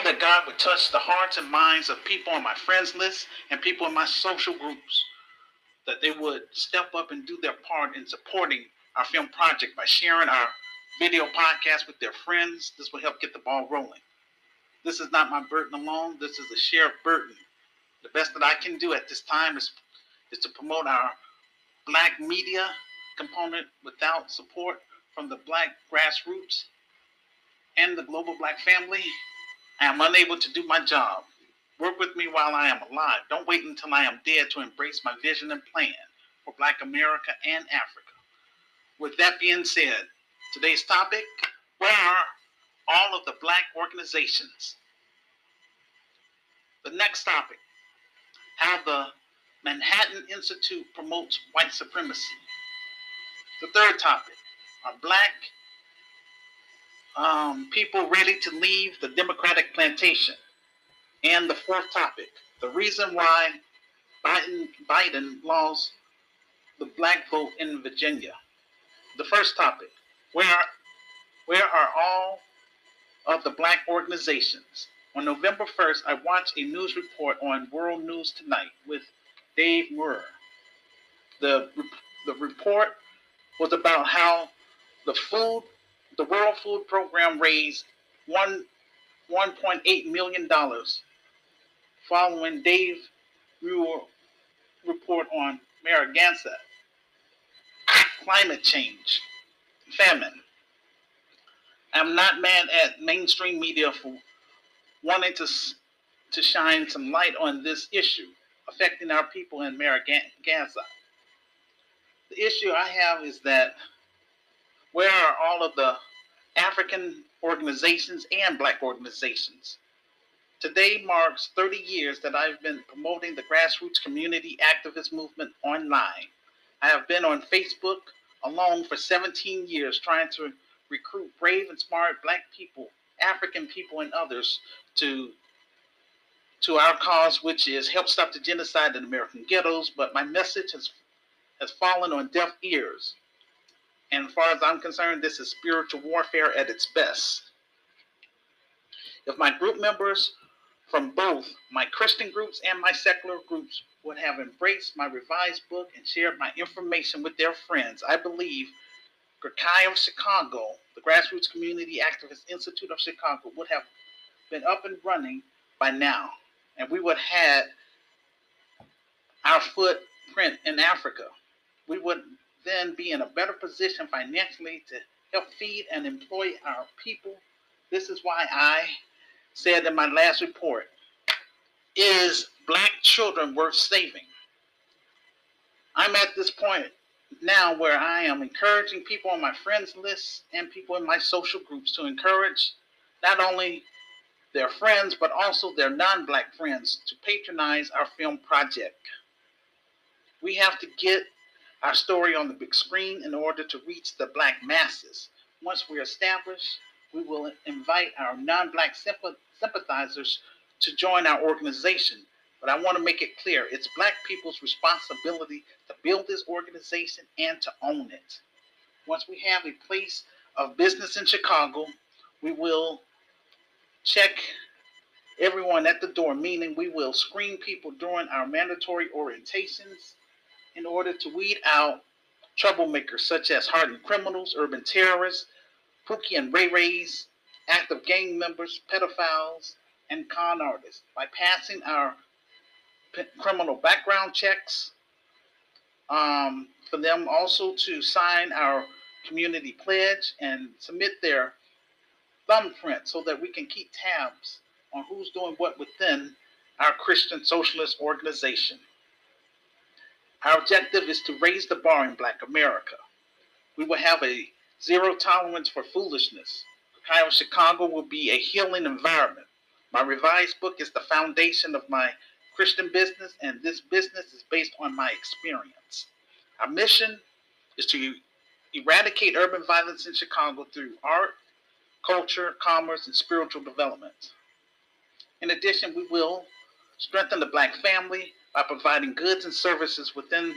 pray that God would touch the hearts and minds of people on my friends list and people in my social groups, that they would step up and do their part in supporting our film project by sharing our video podcast with their friends. This will help get the ball rolling. This is not my burden alone. This is a shared burden. The best that I can do at this time is, is to promote our black media component without support from the black grassroots and the global black family. I am unable to do my job. Work with me while I am alive. Don't wait until I am dead to embrace my vision and plan for Black America and Africa. With that being said, today's topic where are all of the black organizations? The next topic how the Manhattan Institute promotes white supremacy. The third topic are black um, people ready to leave the Democratic plantation. And the fourth topic, the reason why Biden, Biden lost the black vote in Virginia. The first topic, where, where are all of the black organizations? On November 1st, I watched a news report on World News Tonight with Dave Muir. The, the report was about how the food the World Food Program raised one $1.8 million following Dave Muir report on Madagascar, climate change, famine. I'm not mad at mainstream media for wanting to, to shine some light on this issue affecting our people in Madagascar. The issue I have is that where are all of the African organizations and black organizations? Today marks 30 years that I've been promoting the grassroots community activist movement online. I have been on Facebook alone for 17 years trying to recruit brave and smart black people, African people, and others to to our cause, which is help stop the genocide in American ghettos. But my message has has fallen on deaf ears. And as far as I'm concerned, this is spiritual warfare at its best. If my group members from both my Christian groups and my secular groups would have embraced my revised book and shared my information with their friends, I believe GRCI of Chicago, the Grassroots Community Activist Institute of Chicago, would have been up and running by now. And we would have had our footprint in Africa. We would then be in a better position financially to help feed and employ our people. This is why I said in my last report is black children worth saving? I'm at this point now where I am encouraging people on my friends list and people in my social groups to encourage not only their friends but also their non black friends to patronize our film project. We have to get our story on the big screen in order to reach the black masses. Once we're established, we will invite our non black sympathizers to join our organization. But I want to make it clear it's black people's responsibility to build this organization and to own it. Once we have a place of business in Chicago, we will check everyone at the door, meaning we will screen people during our mandatory orientations in order to weed out troublemakers such as hardened criminals, urban terrorists, Pookie and Ray Rays, active gang members, pedophiles, and con artists by passing our p- criminal background checks. Um, for them also to sign our community pledge and submit their thumbprint so that we can keep tabs on who's doing what within our Christian socialist organization. Our objective is to raise the bar in Black America. We will have a zero tolerance for foolishness. Ohio Chicago will be a healing environment. My revised book is the foundation of my Christian business, and this business is based on my experience. Our mission is to eradicate urban violence in Chicago through art, culture, commerce, and spiritual development. In addition, we will strengthen the Black family by providing goods and services within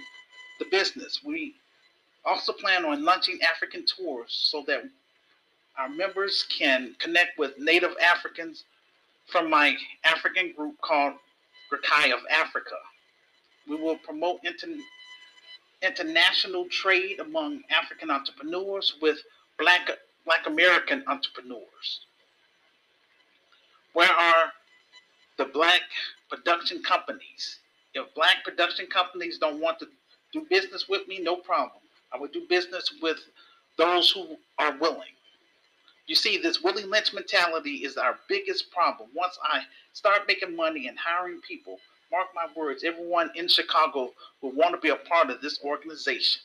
the business. We also plan on launching African tours so that our members can connect with Native Africans from my African group called Rakai of Africa. We will promote inter- international trade among African entrepreneurs with Black, Black American entrepreneurs. Where are the Black production companies? If Black production companies don't want to do business with me, no problem. I would do business with those who are willing. You see, this Willie Lynch mentality is our biggest problem. Once I start making money and hiring people, mark my words, everyone in Chicago will want to be a part of this organization.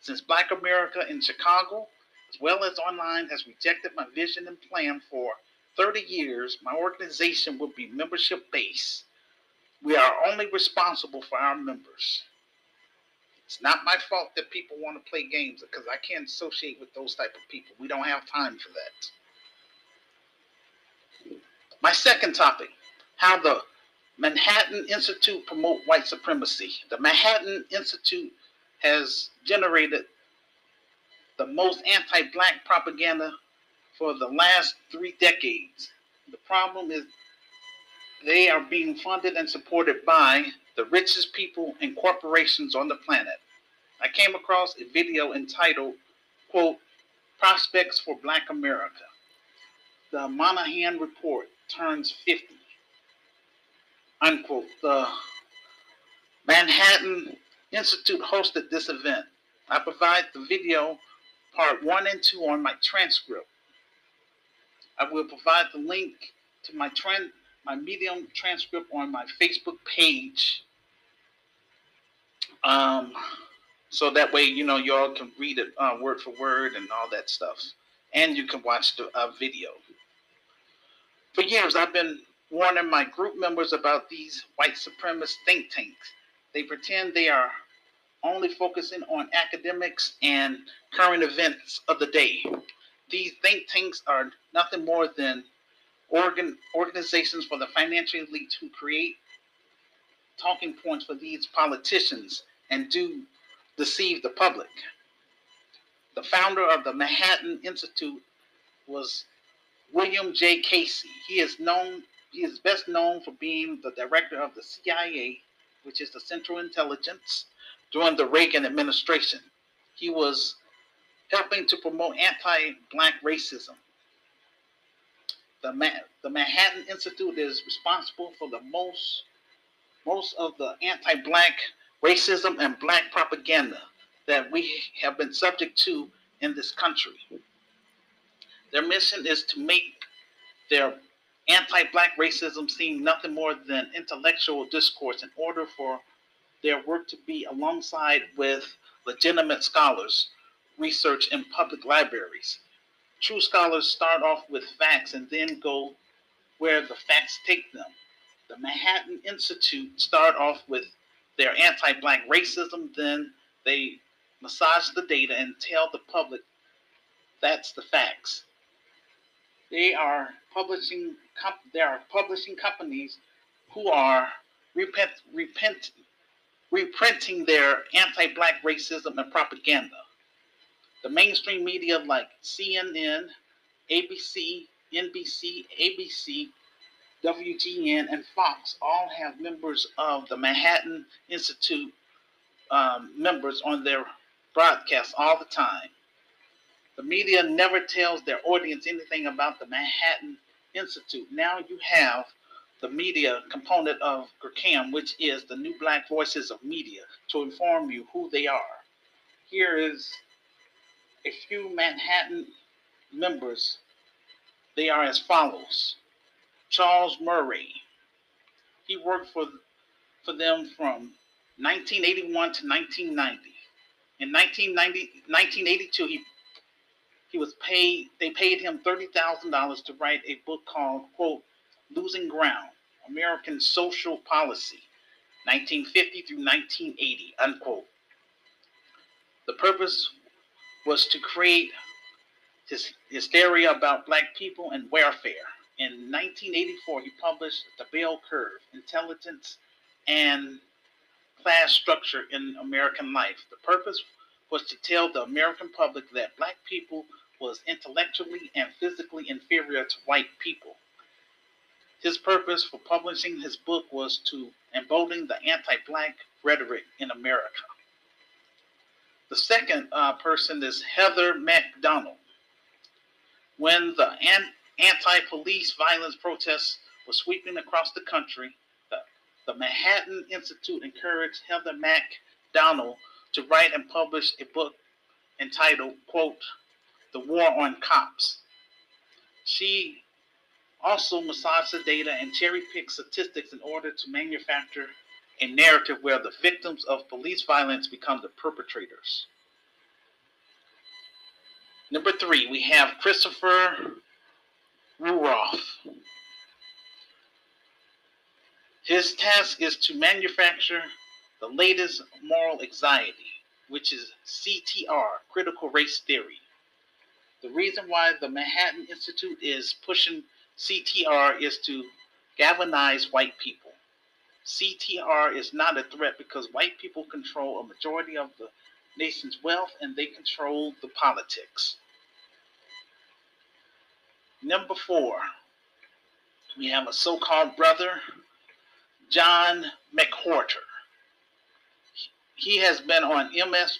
Since Black America in Chicago, as well as online, has rejected my vision and plan for 30 years, my organization will be membership based. We are only responsible for our members. It's not my fault that people want to play games because I can't associate with those type of people. We don't have time for that. My second topic, how the Manhattan Institute promote white supremacy. The Manhattan Institute has generated the most anti-black propaganda for the last three decades. The problem is they are being funded and supported by the richest people and corporations on the planet. I came across a video entitled, quote, Prospects for Black America. The Moynihan Report turns 50, unquote. The Manhattan Institute hosted this event. I provide the video part one and two on my transcript. I will provide the link to my trend my Medium transcript on my Facebook page. Um, so that way, you know, y'all can read it uh, word for word and all that stuff. And you can watch the uh, video. For years, I've been warning my group members about these white supremacist think tanks. They pretend they are only focusing on academics and current events of the day. These think tanks are nothing more than organ organizations for the financial elite who create talking points for these politicians and do deceive the public. The founder of the Manhattan Institute was William J. Casey. He is known he is best known for being the director of the CIA, which is the Central Intelligence, during the Reagan administration. He was helping to promote anti-black racism the, the Manhattan Institute is responsible for the most most of the anti-black racism and black propaganda that we have been subject to in this country. Their mission is to make their anti-black racism seem nothing more than intellectual discourse in order for their work to be alongside with legitimate scholars, research in public libraries, True scholars start off with facts and then go where the facts take them. The Manhattan Institute start off with their anti-black racism, then they massage the data and tell the public that's the facts. They are publishing there are publishing companies who are repent, repent, reprinting their anti-black racism and propaganda. The mainstream media like CNN, ABC, NBC, ABC, WGN, and Fox all have members of the Manhattan Institute um, members on their broadcasts all the time. The media never tells their audience anything about the Manhattan Institute. Now you have the media component of GRCAM, which is the New Black Voices of Media, to inform you who they are. Here is a few Manhattan members. They are as follows Charles Murray. He worked for, for them from 1981 to 1990. In 1990, 1982, he he was paid. They paid him thirty thousand dollars to write a book called "quote Losing Ground: American Social Policy, 1950 through 1980." Unquote. The purpose was to create this hysteria about black people and welfare. In 1984, he published The Bell Curve Intelligence and Class Structure in American Life. The purpose was to tell the American public that black people was intellectually and physically inferior to white people. His purpose for publishing his book was to embolden the anti black rhetoric in America. The second uh, person is Heather Mac Donald. When the an- anti police violence protests were sweeping across the country, the, the Manhattan Institute encouraged Heather Mac Donald to write and publish a book entitled, quote, The War on Cops. She also massaged the data and cherry picked statistics in order to manufacture a narrative where the victims of police violence become the perpetrators. Number three, we have Christopher Rufo. His task is to manufacture the latest moral anxiety, which is CTR, critical race theory. The reason why the Manhattan Institute is pushing CTR is to galvanize white people. CTR is not a threat because white people control a majority of the nation's wealth and they control the politics. Number four, we have a so called brother, John McWhorter. He has been on MS,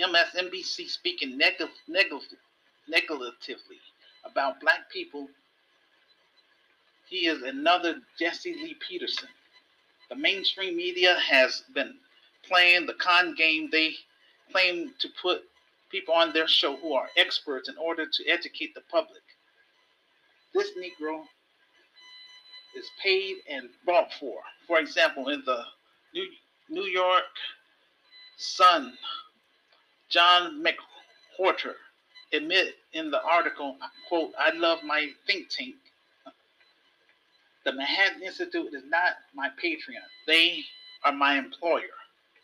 MSNBC speaking neg- neg- negatively about black people. He is another Jesse Lee Peterson. The mainstream media has been playing the con game. They claim to put people on their show who are experts in order to educate the public. This Negro is paid and bought for. For example, in the New, New York Sun, John McWhorter admit in the article, quote, I love my think tank. The Manhattan Institute is not my Patreon. They are my employer.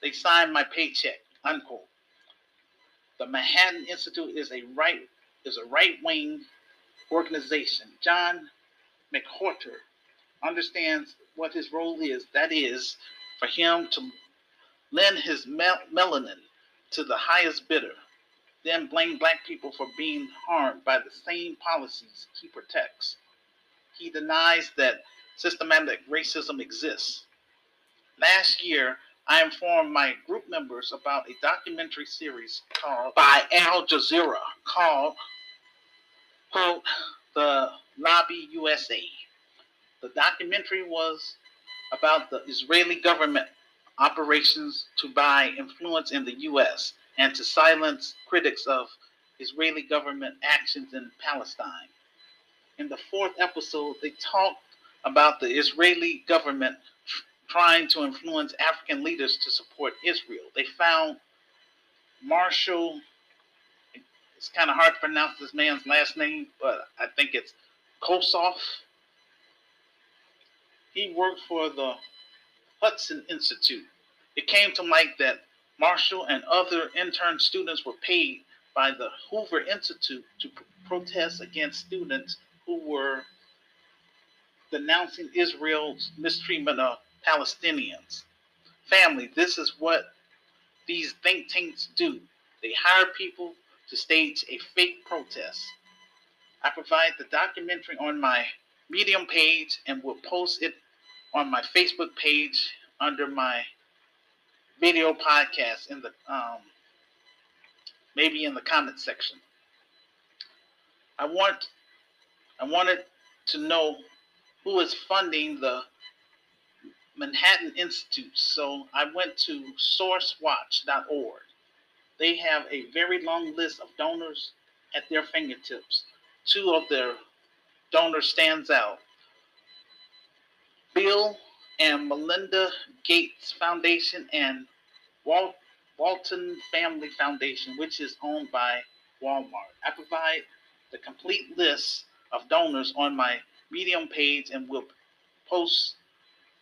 They sign my paycheck, unquote. The Manhattan Institute is a right is a right-wing organization. John McWhorter understands what his role is. That is, for him to lend his mel- melanin to the highest bidder, then blame black people for being harmed by the same policies he protects. He denies that systematic racism exists. Last year, I informed my group members about a documentary series called by Al Jazeera called quote The Lobby USA. The documentary was about the Israeli government operations to buy influence in the US and to silence critics of Israeli government actions in Palestine. In the fourth episode, they talked about the Israeli government trying to influence African leaders to support Israel. They found Marshall, it's kind of hard to pronounce this man's last name, but I think it's Kosoff. He worked for the Hudson Institute. It came to light that Marshall and other intern students were paid by the Hoover Institute to pr- protest against students who were denouncing Israel's mistreatment of Palestinians. Family, this is what these think tanks do. They hire people to stage a fake protest. I provide the documentary on my Medium page and will post it on my Facebook page under my video podcast in the um, maybe in the comment section. I want I wanted to know who is funding the Manhattan Institute. So I went to sourcewatch.org. They have a very long list of donors at their fingertips. Two of their donors stands out. Bill and Melinda Gates Foundation and Wal- Walton Family Foundation, which is owned by Walmart. I provide the complete list of donors on my Medium page and will post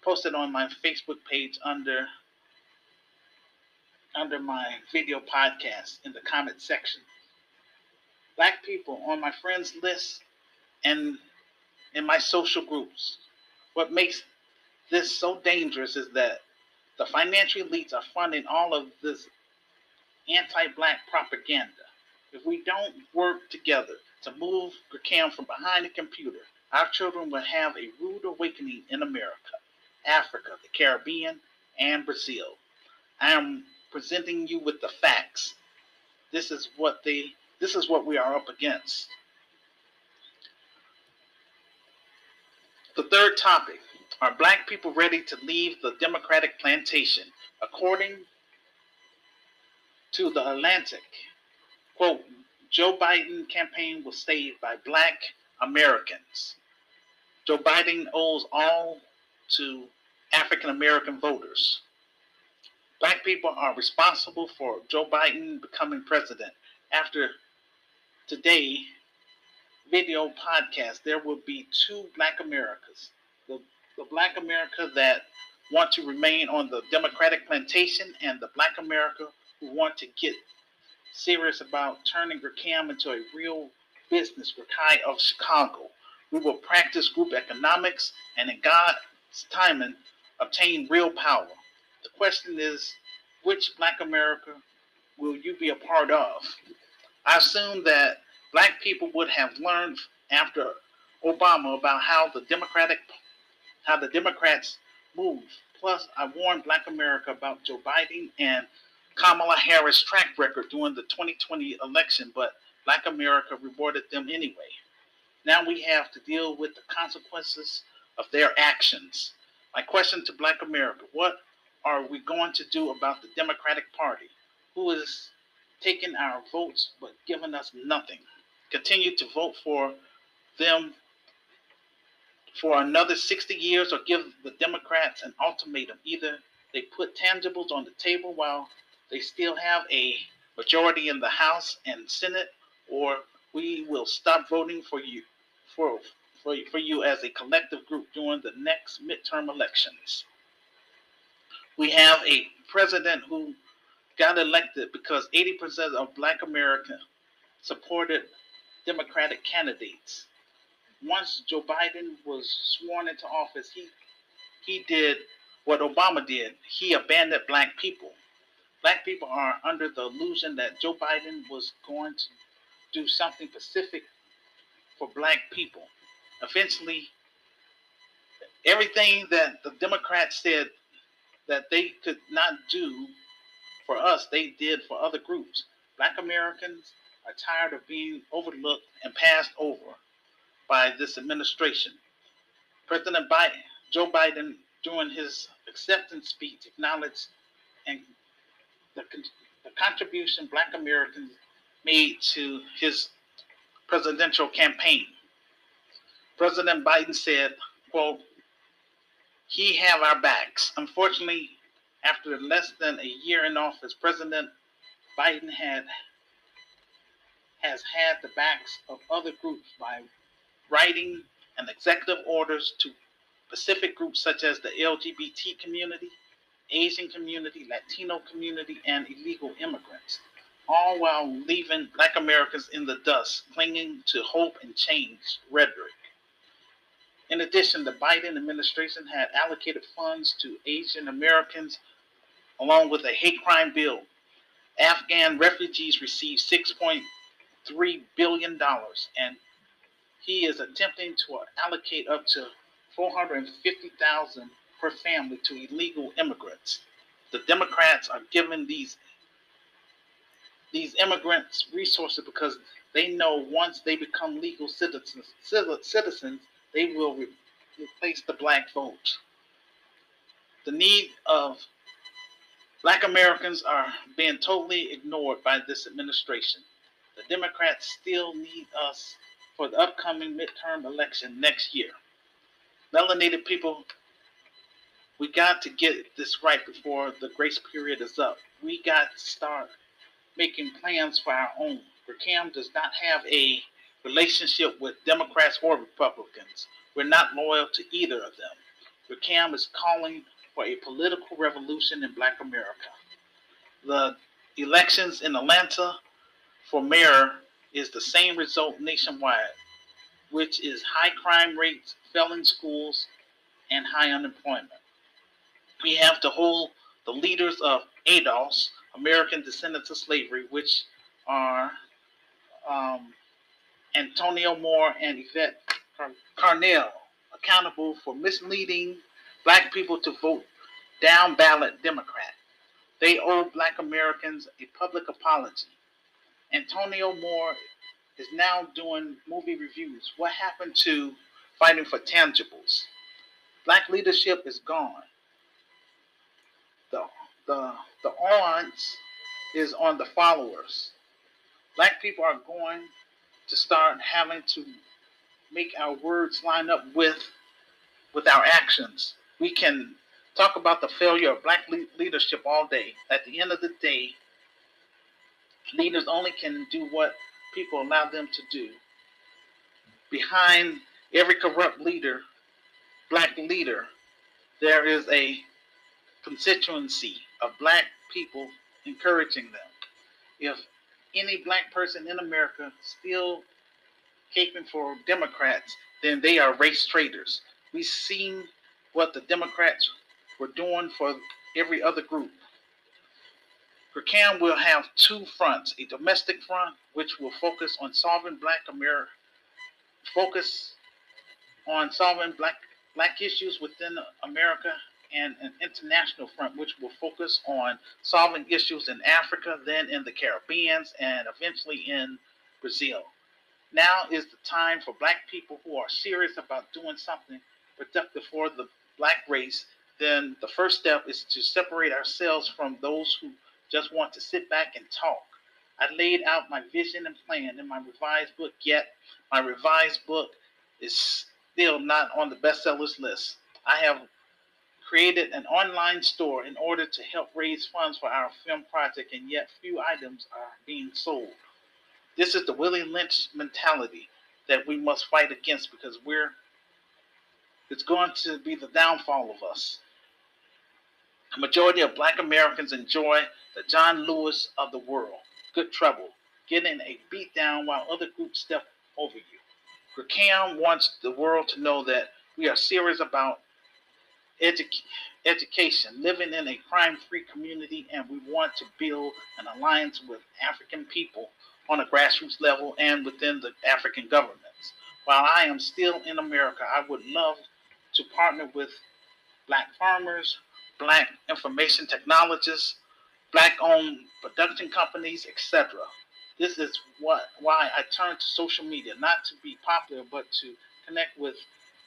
post it on my Facebook page under under my video podcast in the comment section. Black people on my friends list and in my social groups. What makes this so dangerous is that the financial elites are funding all of this anti-black propaganda. If we don't work together to move Gracam from behind the computer Our children will have a rude awakening in America, Africa, the Caribbean, and Brazil. I am presenting you with the facts. This is what they this is what we are up against. The third topic are black people ready to leave the Democratic plantation? According to the Atlantic, quote, Joe Biden campaign was saved by black Americans. Joe Biden owes all to African American voters. Black people are responsible for Joe Biden becoming president. After today video podcast, there will be two Black Americas. The, the Black America that want to remain on the Democratic plantation and the Black America who want to get serious about turning Rakam into a real business, Rakai of Chicago. We will practice group economics and in God's timing obtain real power. The question is, which Black America will you be a part of? I assume that Black people would have learned after Obama about how the Democratic, how the Democrats move. Plus, I warned Black America about Joe Biden and Kamala Harris' track record during the 2020 election, but Black America rewarded them anyway. Now we have to deal with the consequences of their actions. My question to Black America what are we going to do about the Democratic Party, who is taking our votes but giving us nothing? Continue to vote for them for another 60 years or give the Democrats an ultimatum. Either they put tangibles on the table while they still have a majority in the House and Senate, or we will stop voting for you for for, for you as a collective group during the next midterm elections. We have a president who got elected because 80% of black America supported Democratic candidates. Once Joe Biden was sworn into office, he he did what Obama did. He abandoned black people. Black people are under the illusion that Joe Biden was going to do something specific for black people. Eventually, everything that the Democrats said that they could not do for us, they did for other groups. Black Americans are tired of being overlooked and passed over by this administration. President Biden, Joe Biden, during his acceptance speech, acknowledged and the, the contribution Black Americans made to his presidential campaign. President Biden said, quote, he have our backs. Unfortunately, after less than a year in office, President Biden had has had the backs of other groups by writing and executive orders to specific groups such as the LGBT community, Asian community, Latino community, and illegal immigrants, all while leaving Black Americans in the dust, clinging to hope and change rhetoric. In addition, the Biden administration had allocated funds to Asian Americans along with a hate crime bill. Afghan refugees received $6.3 billion, and he is attempting to allocate up to 450,000 per family to illegal immigrants. The Democrats are giving these these immigrants resources because they know once they become legal citizens, citizens they will re- replace the black vote. The need of black Americans are being totally ignored by this administration. The Democrats still need us for the upcoming midterm election next year. Melanated people, we got to get this right before the grace period is up. We got to start making plans for our own. Cam does not have a relationship with Democrats or Republicans. We're not loyal to either of them. Cam is calling for a political revolution in Black America. The elections in Atlanta for mayor is the same result nationwide, which is high crime rates, failing schools, and high unemployment. We have to hold the leaders of ADOS, American Descendants of Slavery, which are um, Antonio Moore and Yvette Carnell accountable for misleading black people to vote down ballot Democrat. They owe black Americans a public apology. Antonio Moore is now doing movie reviews. What happened to fighting for tangibles? Black leadership is gone. The the odds is on the followers. Black people are going to start having to make our words line up with with our actions. We can talk about the failure of black le- leadership all day. At the end of the day, leaders only can do what people allow them to do. Behind every corrupt leader, black leader, there is a constituency of black people encouraging them. If any black person in America still caping for Democrats, then they are race traitors. We've seen what the Democrats were doing for every other group. CAM will have two fronts, a domestic front, which will focus on solving black America, focus on solving black black issues within America and an international front, which will focus on solving issues in Africa, then in the Caribbean, and eventually in Brazil. Now is the time for black people who are serious about doing something productive for the black race. Then the first step is to separate ourselves from those who just want to sit back and talk. I laid out my vision and plan in my revised book, yet my revised book is still not on the bestsellers list. I have created an online store in order to help raise funds for our film project, and yet few items are being sold. This is the Willie Lynch mentality that we must fight against because we're it's going to be the downfall of us. A majority of black Americans enjoy the John Lewis of the world, good trouble, getting a beat down while other groups step over you. Rakam wants the world to know that we are serious about edu- education, living in a crime free community, and we want to build an alliance with African people on a grassroots level and within the African governments. While I am still in America, I would love to partner with black farmers, black information technologists, black owned production companies, etc. This is what why I turned to social media, not to be popular, but to connect with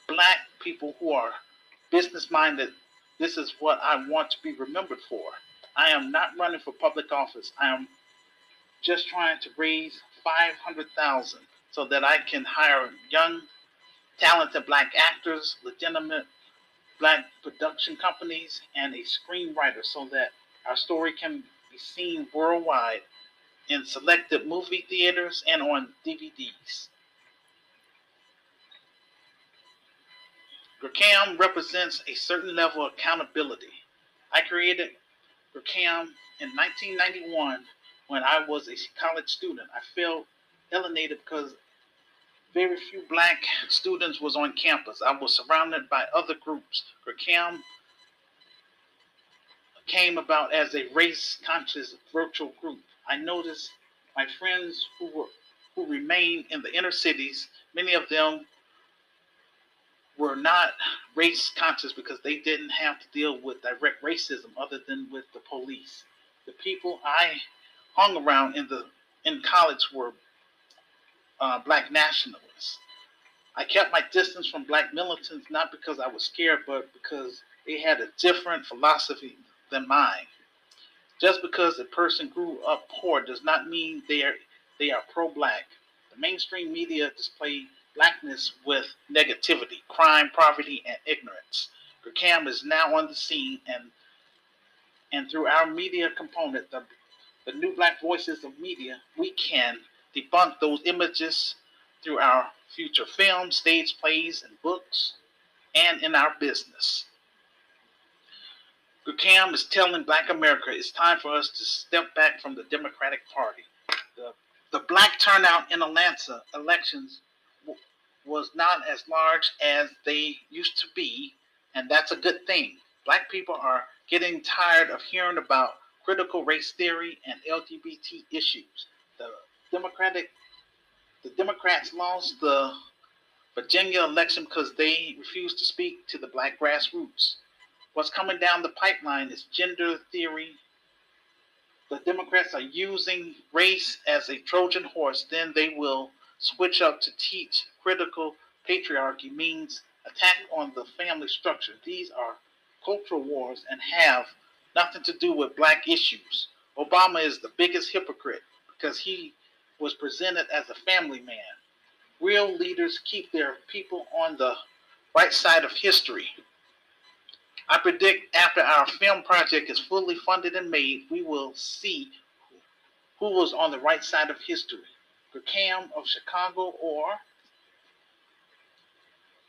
black people who are business minded. This is what I want to be remembered for. I am not running for public office. I am just trying to raise 500,000 so that I can hire young, talented black actors, legitimate black production companies, and a screenwriter so that our story can be seen worldwide in selected movie theaters and on DVDs. Gracam represents a certain level of accountability. I created Gracam in 1991 when I was a college student. I felt alienated because very few black students was on campus. I was surrounded by other groups. Gracam came about as a race conscious virtual group. I noticed my friends who were who remained in the inner cities, many of them were not race conscious because they didn't have to deal with direct racism other than with the police. The people I hung around in the in college were uh, black nationalists. I kept my distance from black militants not because I was scared, but because they had a different philosophy than mine. Just because a person grew up poor does not mean they are they are pro-black. The mainstream media display blackness with negativity, crime, poverty, and ignorance. Gracam is now on the scene, and and through our media component, the the new black voices of media, we can debunk those images through our future films, stage plays, and books, and in our business. Gracam is telling Black America it's time for us to step back from the Democratic Party. The, the black turnout in Atlanta elections was not as large as they used to be, and that's a good thing. Black people are getting tired of hearing about critical race theory and LGBT issues. The Democratic the Democrats lost the Virginia election because they refused to speak to the black grassroots. What's coming down the pipeline is gender theory. The Democrats are using race as a Trojan horse, then they will switch up to teach critical patriarchy means attack on the family structure. These are cultural wars and have nothing to do with black issues. Obama is the biggest hypocrite because he was presented as a family man. Real leaders keep their people on the right side of history. I predict after our film project is fully funded and made, we will see who was on the right side of history. Cam of Chicago or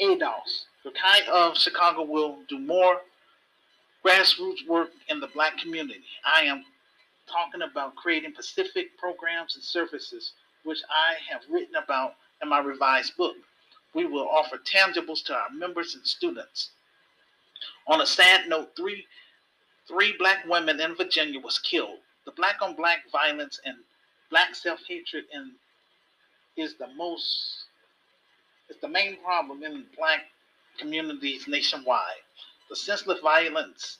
ADOS. The kind of Chicago will do more grassroots work in the black community. I am talking about creating specific programs and services, which I have written about in my revised book. We will offer tangibles to our members and students. On a sad note, three three black women in Virginia was killed. The black on black violence and black self-hatred in is the most is the main problem in black communities nationwide. The senseless violence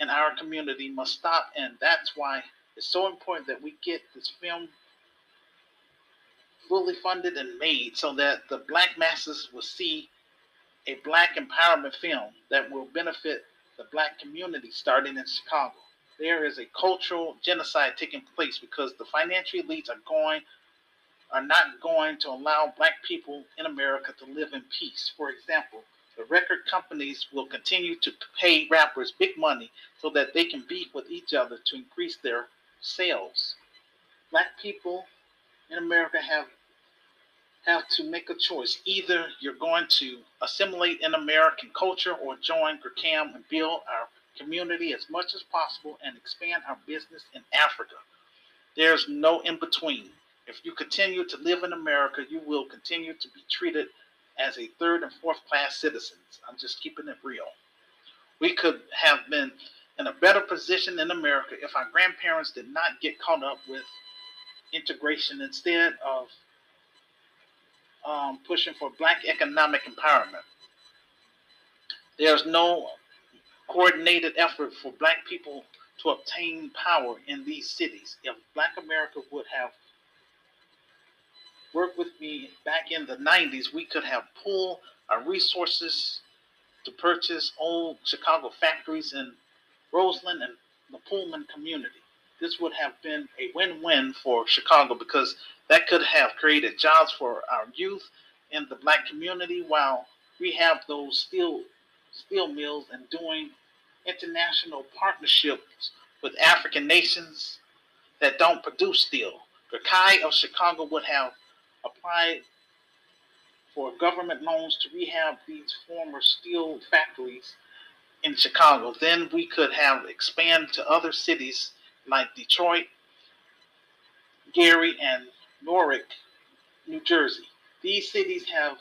in our community must stop, and that's why it's so important that we get this film fully funded and made so that the black masses will see a black empowerment film that will benefit the black community starting in Chicago. There is a cultural genocide taking place because the financial elites are going are not going to allow black people in America to live in peace. For example, the record companies will continue to pay rappers big money so that they can beef with each other to increase their sales. Black people in America have have to make a choice. Either you're going to assimilate in American culture or join CAM and build our community as much as possible and expand our business in Africa. There's no in between. If you continue to live in America, you will continue to be treated as a third and fourth class citizens. I'm just keeping it real. We could have been in a better position in America if our grandparents did not get caught up with integration instead of um, pushing for black economic empowerment. There's no coordinated effort for black people to obtain power in these cities. If black America would have worked with me back in the 90s, we could have pulled our resources to purchase old Chicago factories in Roseland and the Pullman community. This would have been a win win for Chicago because that could have created jobs for our youth in the black community while we have those steel steel mills and doing international partnerships with African nations that don't produce steel. The Kai of Chicago would have applied for government loans to rehab these former steel factories in Chicago. Then we could have expand to other cities like Detroit, Gary, and Newark, New Jersey. These cities have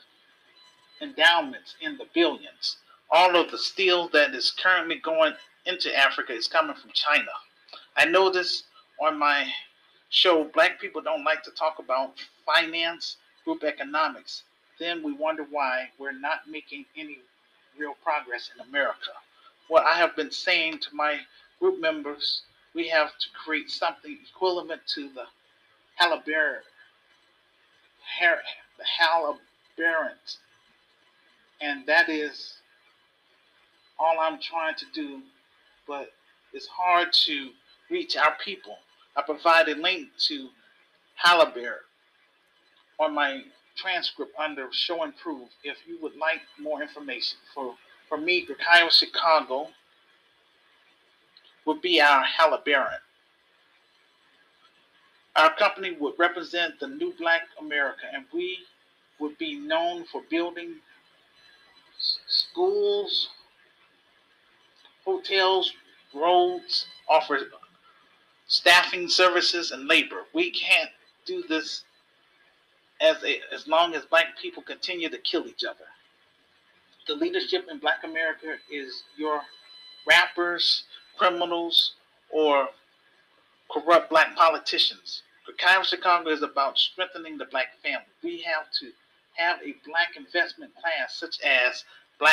endowments in the billions. All of the steel that is currently going into Africa is coming from China. I know this on my show black people don't like to talk about finance, group economics. Then we wonder why we're not making any real progress in America. What I have been saying to my group members, we have to create something equivalent to the Halliburton, the Halliburton, and that is all I'm trying to do. But it's hard to reach our people. I provided a link to Halliburton on my transcript under Show and Prove if you would like more information. For, for me, Grecaio Chicago would be our Halliburton. Our company would represent the new black America, and we would be known for building schools, hotels, roads, offer staffing services, and labor. We can't do this as a, as long as black people continue to kill each other. The leadership in black America is your rappers, criminals, or corrupt black politicians. The kind of Chicago is about strengthening the black family. We have to have a black investment class such as